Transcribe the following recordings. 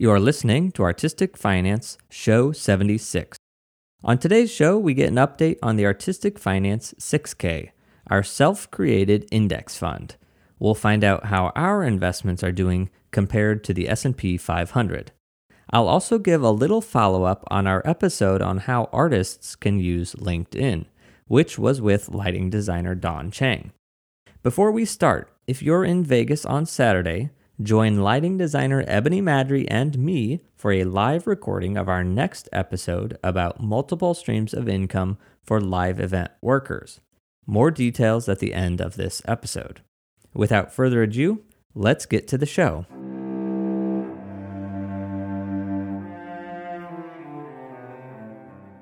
You are listening to Artistic Finance Show 76. On today's show, we get an update on the Artistic Finance 6K, our self created index fund. We'll find out how our investments are doing compared to the S&P 500. I'll also give a little follow-up on our episode on how artists can use LinkedIn, which was with lighting designer Dawn Chiang. Before we start, if you're in Vegas on Saturday, join lighting designer Ebony Madry and me for a live recording of our next episode about multiple streams of income for live event workers. More details at the end of this episode. Without further ado, let's get to the show.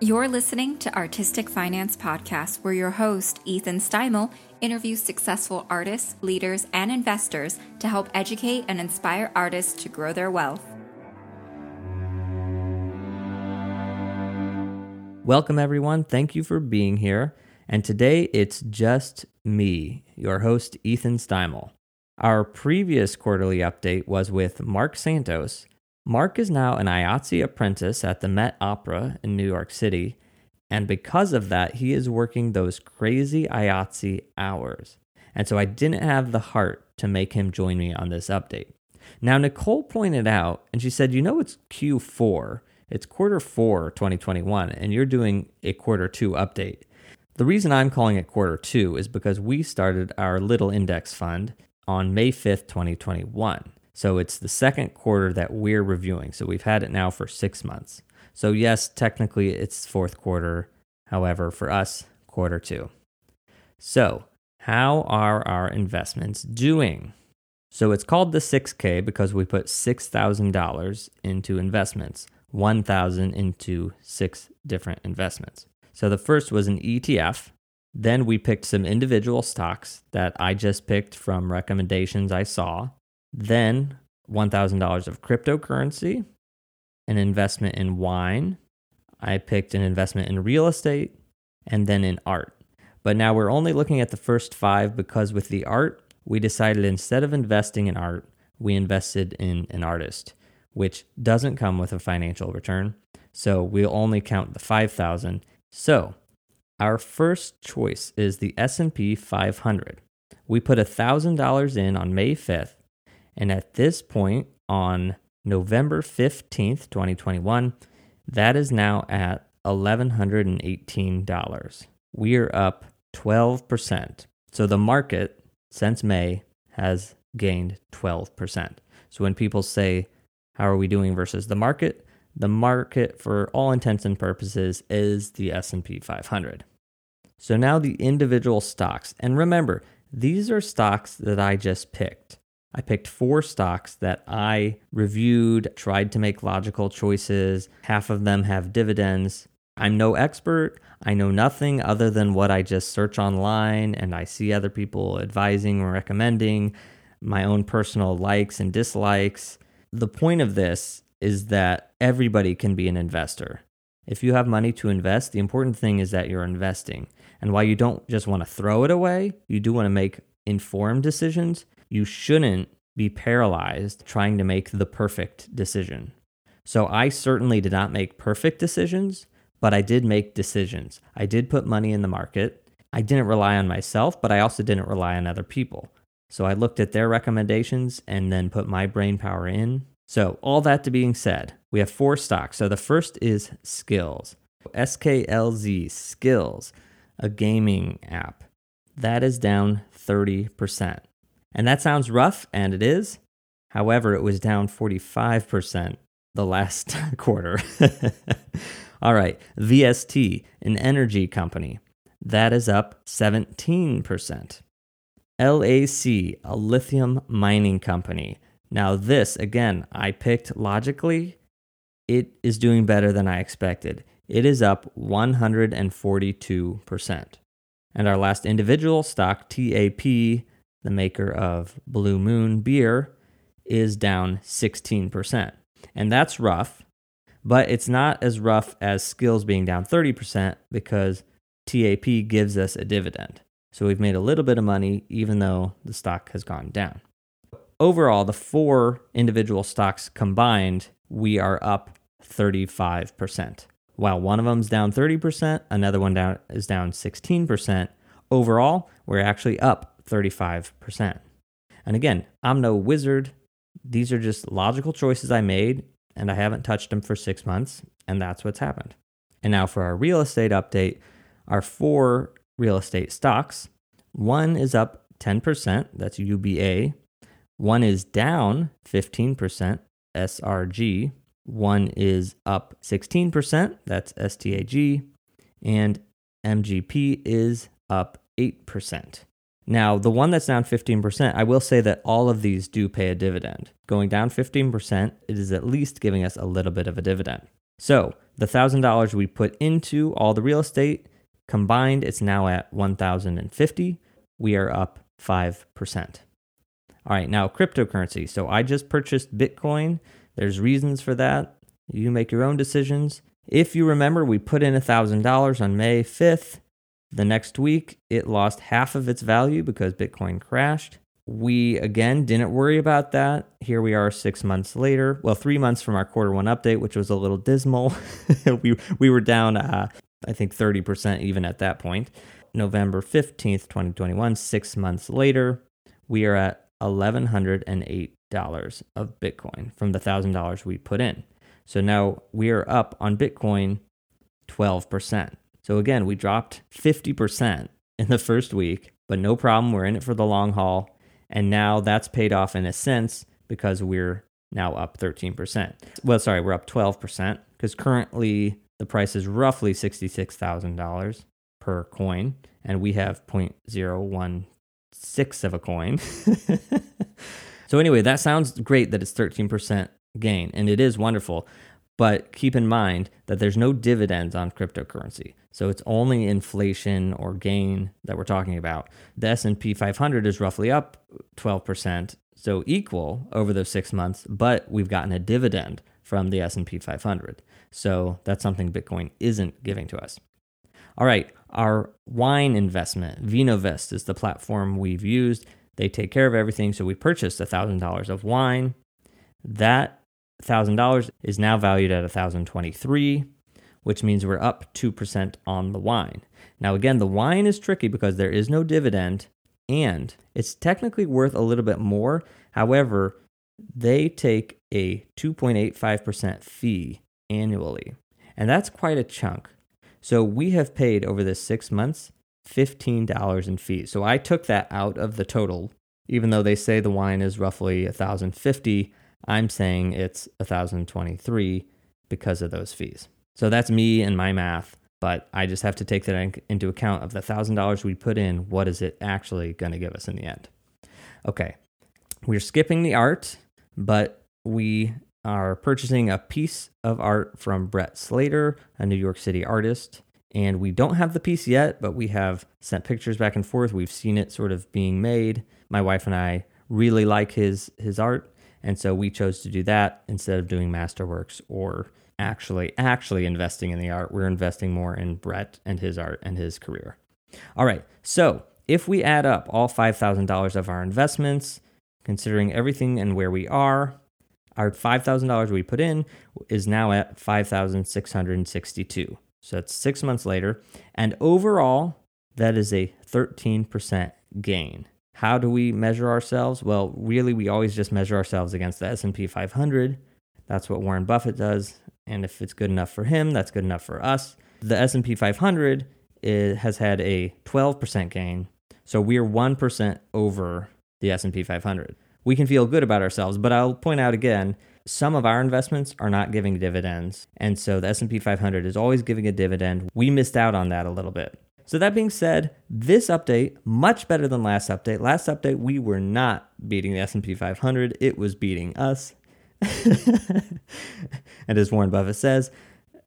You're listening to Artistic Finance Podcast, where your host, Ethan Steimel, interviews successful artists, leaders, and investors to help educate and inspire artists to grow their wealth. Welcome, everyone. Thank you for being here. And today it's just me, your host, Ethan Steimel. Our previous quarterly update was with Mark Santos Mark is now an IATSE apprentice at the Met Opera in New York City, and because of that, he is working those crazy IATSE hours. And so I didn't have the heart to make him join me on this update. Now, Nicole pointed out, and she said, You know, it's Q4, it's quarter four 2021, and you're doing a quarter two update. The reason I'm calling it quarter two is because we started our little index fund on May 5th, 2021. So it's the second quarter that we're reviewing. So we've had it now for six months. So, yes, technically it's fourth quarter. However, for us, quarter two. So, how are our investments doing? So, it's called the 6K because we put $6,000 into investments, 1,000 into six different investments. So, the first was an ETF. Then we picked some individual stocks that I just picked from recommendations I saw. Then $1,000 of cryptocurrency, an investment in wine. I picked an investment in real estate and then in art. But now we're only looking at the first five because with the art, we decided instead of investing in art, we invested in an artist, which doesn't come with a financial return. So we'll only count the 5,000. So our first choice is the S&P 500. We put $1,000 in on May 5th and at this point, on November 15th, 2021, that is now at $1,118. We are up 12%. So the market since May has gained 12%. So when people say, how are we doing versus the market? The market for all intents and purposes is the S&P 500. So now the individual stocks. And remember, these are stocks that I just picked. I picked four stocks that I reviewed, tried to make logical choices. Half of them have dividends. I'm no expert. I know nothing other than what I just search online and I see other people advising or recommending, my own personal likes and dislikes. The point of this is that everybody can be an investor. If you have money to invest, the important thing is that you're investing. And while you don't just want to throw it away, you do want to make informed decisions you shouldn't be paralyzed trying to make the perfect decision. So I certainly did not make perfect decisions, but I did make decisions. I did put money in the market. I didn't rely on myself, but I also didn't rely on other people. So I looked at their recommendations and then put my brain power in. So, all that to being said, we have four stocks. So the first is Skillz, SKLZ, Skillz, a gaming app. That is down 30%. And that sounds rough, and it is. However, it was down 45% the last quarter. All right, VST, an energy company, that is up 17%. LAC, a lithium mining company. Now, this, again, I picked logically. It is doing better than I expected. It is up 142%. And our last individual stock, TAP, the maker of Blue Moon beer, is down 16%. And that's rough, but it's not as rough as Skillz being down 30% because TAP gives us a dividend. So we've made a little bit of money even though the stock has gone down. Overall, the four individual stocks combined we are up 35%. While one of them's down 30%, another one down is down 16%. Overall, we're actually up 35%. And again, I'm no wizard. These are just logical choices I made, and I haven't touched them for six months, and that's what's happened. And now for our real estate update, our four real estate stocks one is up 10%, that's UBA. One is down 15%, SRG. One is up 16%, that's STAG. And MGP is up 8%. Now, the one that's down 15%, I will say that all of these do pay a dividend. Going down 15%, it is at least giving us a little bit of a dividend. So, the $1,000 we put into all the real estate combined, it's now at 1,050. We are up 5%. All right, now cryptocurrency. So, I just purchased Bitcoin. There's reasons for that. You make your own decisions. If you remember, we put in $1,000 on May 5th. The next week, it lost half of its value because Bitcoin crashed. We again didn't worry about that. Here we are six months later. Well, three months from our quarter one update, which was a little dismal. we, we were down, uh, I think, 30% even at that point. November 15th, 2021, six months later, we are at $1,108 of Bitcoin from the $1,000 we put in. So now we are up on Bitcoin 12%. So again, we dropped 50% in the first week, but no problem. We're in it for the long haul. And now that's paid off in a sense because we're now up 13%. Well, sorry, we're up 12% because currently the price is roughly $66,000 per coin, and we have 0.016 of a coin. so, anyway, that sounds great that it's 13% gain, and it is wonderful. But keep in mind that there's no dividends on cryptocurrency. So it's only inflation or gain that we're talking about. The S&P 500 is roughly up 12%, so equal over those 6 months, but we've gotten a dividend from the S&P 500. So that's something Bitcoin isn't giving to us. All right, our wine investment, Vinovest is the platform we've used. They take care of everything, so we purchased $1,000 of wine. That $1,000 is now valued at 1023 which means we're up 2% on the wine. Now, again, the wine is tricky because there is no dividend and it's technically worth a little bit more. However, they take a 2.85% fee annually, and that's quite a chunk. So we have paid over the six months $15 in fees. So I took that out of the total, even though they say the wine is roughly 1050 I'm saying it's 1023 because of those fees. So that's me and my math, but I just have to take that into account of the $1000 we put in, what is it actually going to give us in the end? Okay. We're skipping the art, but we are purchasing a piece of art from Brett Slater, a New York City artist. And we don't have the piece yet, but we have sent pictures back and forth. We've seen it sort of being made. My wife and I really like his his art and so we chose to do that instead of doing Masterworks or actually actually investing in the art. We're investing more in Brett and his art and his career. All right. So, if we add up all $5,000 of our investments, considering everything and where we are, our $5,000 we put in is now at 5,662. So that's 6 months later, and overall that is a 13% gain. How do we measure ourselves? Well, really, we always just measure ourselves against the S&P 500. That's what Warren Buffett does, and if it's good enough for him, that's good enough for us. The S&P 500 has had a 12% gain, so we're 1% over the S&P 500. We can feel good about ourselves, but I'll point out again, some of our investments are not giving dividends, and so the S&P 500 is always giving a dividend. We missed out on that a little bit. So that being said, this update much better than last update. Last update we were not beating the S&P 500, it was beating us. and as Warren Buffett says,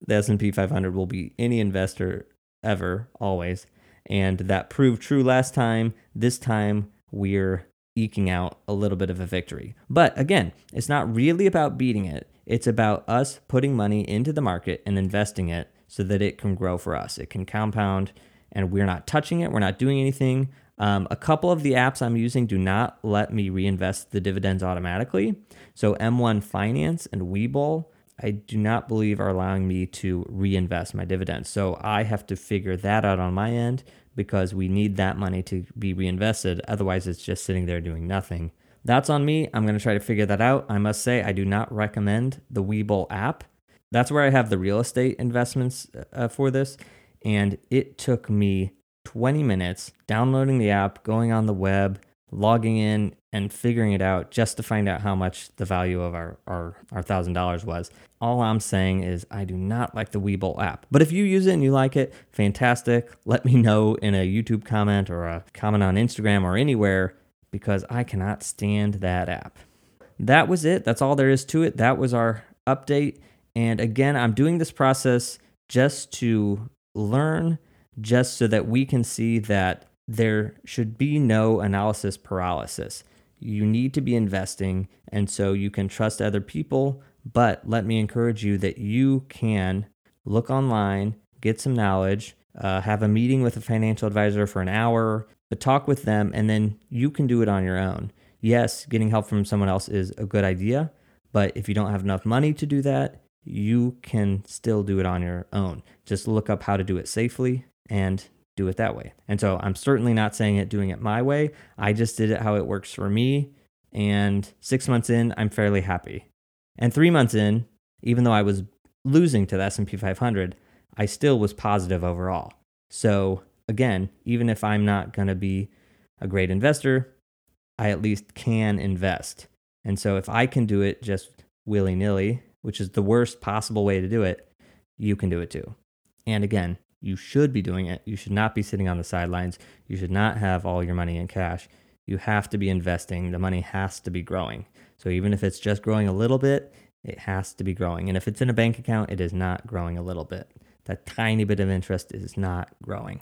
the S&P 500 will beat any investor ever always. And that proved true last time. This time we're eking out a little bit of a victory. But again, it's not really about beating it. It's about us putting money into the market and investing it so that it can grow for us. It can compound and we're not touching it, we're not doing anything. Um, a couple of the apps I'm using do not let me reinvest the dividends automatically. So M1 Finance and Webull, I do not believe are allowing me to reinvest my dividends. So I have to figure that out on my end because we need that money to be reinvested. Otherwise, it's just sitting there doing nothing. That's on me. I'm going to try to figure that out. I must say, I do not recommend the Webull app. That's where I have the real estate investments uh, for this. And it took me 20 minutes downloading the app, going on the web, logging in, and figuring it out just to find out how much the value of our, our, our $1,000 was. All I'm saying is I do not like the Webull app. But if you use it and you like it, fantastic. Let me know in a YouTube comment or a comment on Instagram or anywhere because I cannot stand that app. That was it. That's all there is to it. That was our update. And again, I'm doing this process just to learn, just so that we can see that there should be no analysis paralysis. You need to be investing, and so you can trust other people. But let me encourage you that you can look online, get some knowledge, uh, have a meeting with a financial advisor for an hour, but talk with them, and then you can do it on your own. Yes, getting help from someone else is a good idea, but if you don't have enough money to do that, you can still do it on your own. Just look up how to do it safely and do it that way. And so I'm certainly not saying it doing it my way. I just did it how it works for me. And six months in, I'm fairly happy. And three months in, even though I was losing to the S&P 500, I still was positive overall. So again, even if I'm not going to be a great investor, I at least can invest. And so if I can do it just willy nilly, which is the worst possible way to do it, you can do it too. And again, you should be doing it. You should not be sitting on the sidelines. You should not have all your money in cash. You have to be investing. The money has to be growing. So even if it's just growing a little bit, it has to be growing. And if it's in a bank account, it is not growing a little bit. That tiny bit of interest is not growing.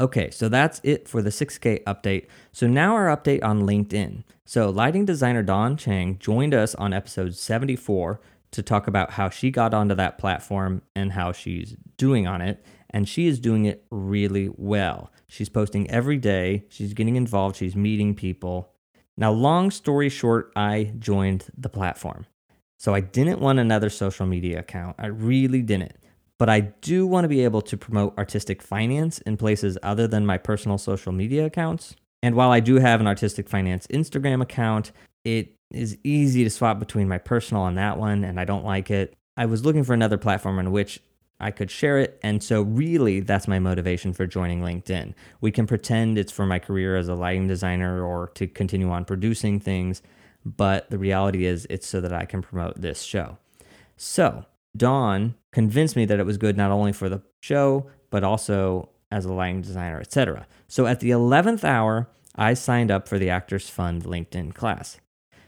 Okay, so that's it for the 6K update. So now our update on LinkedIn. So lighting designer Dawn Chiang joined us on episode 74 to talk about how she got onto that platform and how she's doing on it and she is doing it really well. She's posting every day, she's getting involved, she's meeting people. Now, long story short, I joined the platform. So I didn't want another social media account. I really didn't. But I do want to be able to promote artistic finance in places other than my personal social media accounts. And while I do have an artistic finance Instagram account, it is easy to swap between my personal and that one, and I don't like it. I was looking for another platform in which I could share it. And so, really, that's my motivation for joining LinkedIn. We can pretend it's for my career as a lighting designer or to continue on producing things, but the reality is it's so that I can promote this show. So, Dawn convinced me that it was good not only for the show, but also as a lighting designer, etc. So, at the 11th hour, I signed up for the Actors Fund LinkedIn class.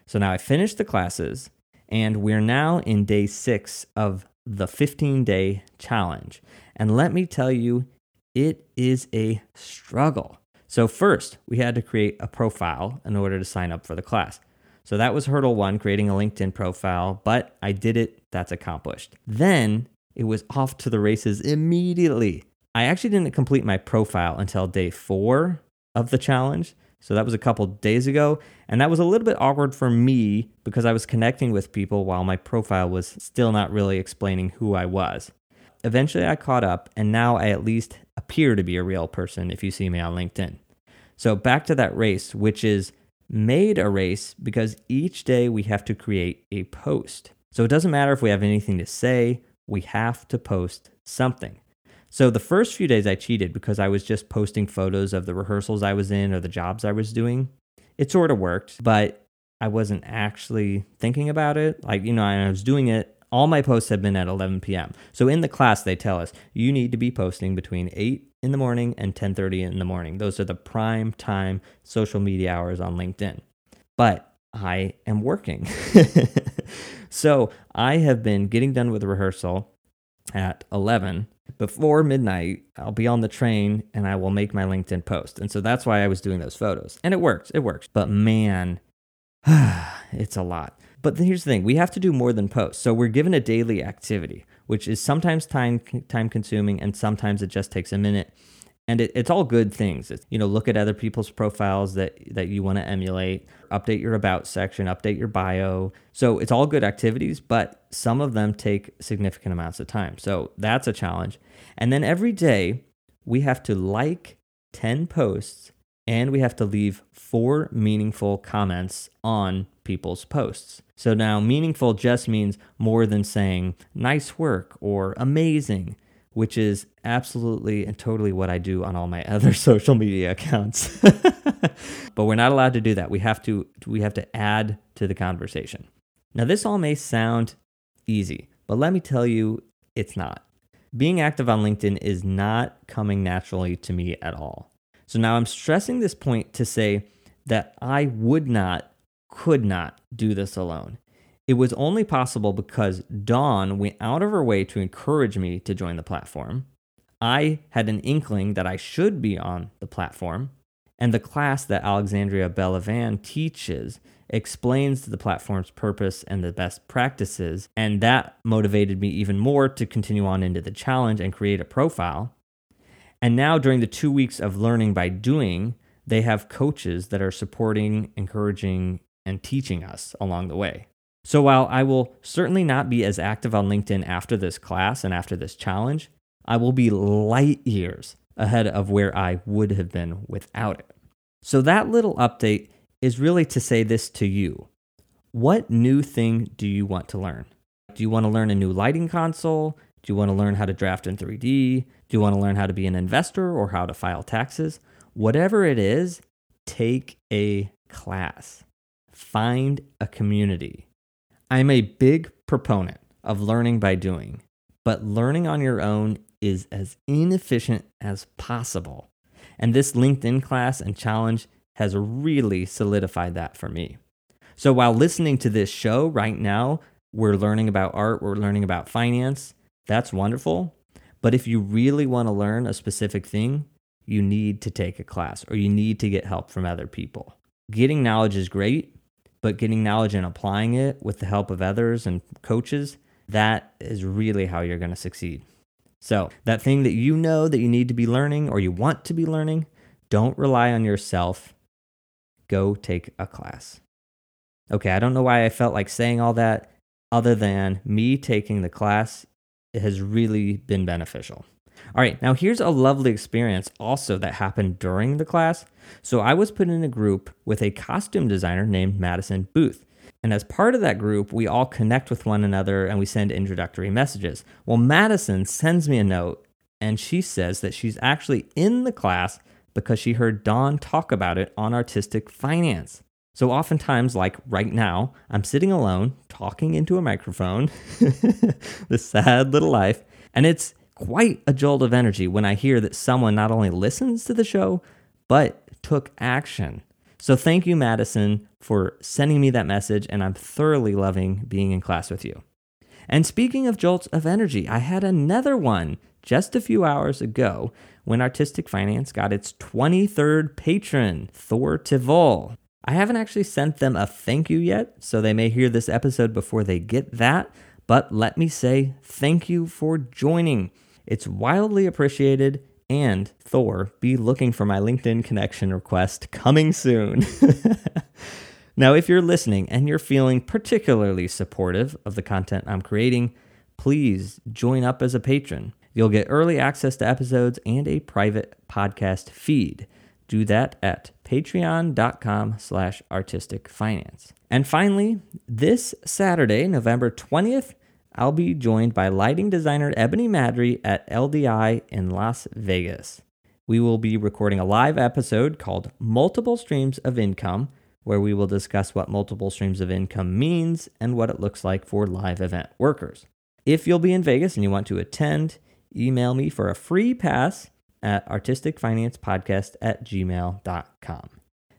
So now I finished the classes, and we're now in day six of the 15 day challenge. And let me tell you, it is a struggle. So, first, we had to create a profile in order to sign up for the class. So, that was hurdle one, creating a LinkedIn profile, but I did it. That's accomplished. Then it was off to the races immediately. I actually didn't complete my profile until day four of the challenge. So that was a couple days ago. And that was a little bit awkward for me because I was connecting with people while my profile was still not really explaining who I was. Eventually, I caught up, and now I at least appear to be a real person if you see me on LinkedIn. So, back to that race, which is made a race because each day we have to create a post. So, it doesn't matter if we have anything to say, we have to post something. So the first few days I cheated because I was just posting photos of the rehearsals I was in or the jobs I was doing. It sort of worked, but I wasn't actually thinking about it. Like, you know, I was doing it. All my posts have been at 11 p.m. So in the class, they tell us you need to be posting between 8 in the morning and 10:30 in the morning. Those are the prime time social media hours on LinkedIn. But I am working. so I have been getting done with rehearsal at 11 before midnight, I'll be on the train and I will make my LinkedIn post. And so that's why I was doing those photos. And it works, it works. But man, it's a lot. But here's the thing we have to do more than post. So we're given a daily activity, which is sometimes time, time consuming and sometimes it just takes a minute. And it, it's all good things. It's, you know, look at other people's profiles that that you want to emulate, update your about section, update your bio. So it's all good activities, but some of them take significant amounts of time. So that's a challenge. And then every day we have to like 10 posts and we have to leave four meaningful comments on people's posts. So now meaningful just means more than saying nice work or amazing which is absolutely and totally what I do on all my other social media accounts. but we're not allowed to do that. We have to we have to add to the conversation. Now this all may sound easy, but let me tell you it's not. Being active on LinkedIn is not coming naturally to me at all. So now I'm stressing this point to say that I would not could not do this alone. It was only possible because Dawn went out of her way to encourage me to join the platform. I had an inkling that I should be on the platform, and the class that Alexandria Belavan teaches explains the platform's purpose and the best practices, and that motivated me even more to continue on into the challenge and create a profile. And now, during the two weeks of learning by doing, they have coaches that are supporting, encouraging, and teaching us along the way. So while I will certainly not be as active on LinkedIn after this class and after this challenge, I will be light years ahead of where I would have been without it. So that little update is really to say this to you. What new thing do you want to learn? Do you want to learn a new lighting console? Do you want to learn how to draft in 3D? Do you want to learn how to be an investor or how to file taxes? Whatever it is, take a class. Find a community. I'm a big proponent of learning by doing, but learning on your own is as inefficient as possible. And this LinkedIn class and challenge has really solidified that for me. So while listening to this show right now, we're learning about art, we're learning about finance. That's wonderful. But if you really want to learn a specific thing, you need to take a class or you need to get help from other people. Getting knowledge is great, but getting knowledge and applying it with the help of others and coaches, that is really how you're going to succeed. So, that thing that you know that you need to be learning or you want to be learning, don't rely on yourself. Go take a class. Okay, I don't know why I felt like saying all that, other than me taking the class it has really been beneficial. All right, now here's a lovely experience also that happened during the class. So I was put in a group with a costume designer named Madison Booth. And as part of that group, we all connect with one another and we send introductory messages. Well, Madison sends me a note and she says that she's actually in the class because she heard Dawn talk about it on artistic finance. So oftentimes, like right now, I'm sitting alone talking into a microphone, the sad little life, and it's quite a jolt of energy when I hear that someone not only listens to the show, but took action. So thank you, Madison, for sending me that message, and I'm thoroughly loving being in class with you. And speaking of jolts of energy, I had another one just a few hours ago when Artistic Finance got its 23rd patron, Thor Tivol. I haven't actually sent them a thank you yet, so they may hear this episode before they get that, but let me say thank you for joining. It's wildly appreciated. And Thor, be looking for my LinkedIn connection request coming soon. now, if you're listening and you're feeling particularly supportive of the content I'm creating, please join up as a patron. You'll get early access to episodes and a private podcast feed. Do that at patreon.com slash artistic finance. And finally, this Saturday, November 20th, I'll be joined by lighting designer Ebony Madry at LDI in Las Vegas. We will be recording a live episode called Multiple Streams of Income, where we will discuss what multiple streams of income means and what it looks like for live event workers. If you'll be in Vegas and you want to attend, email me for a free pass at artisticfinancepodcast at gmail.com.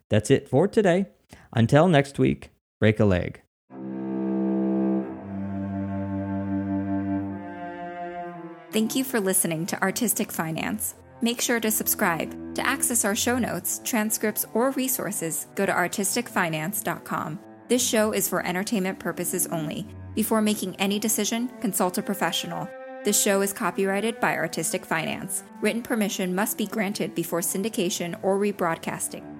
That's it for today. Until next week, break a leg. Thank you for listening to Artistic Finance. Make sure to subscribe. To access our show notes, transcripts, or resources, go to artisticfinance.com. This show is for entertainment purposes only. Before making any decision, consult a professional. This show is copyrighted by Artistic Finance. Written permission must be granted before syndication or rebroadcasting.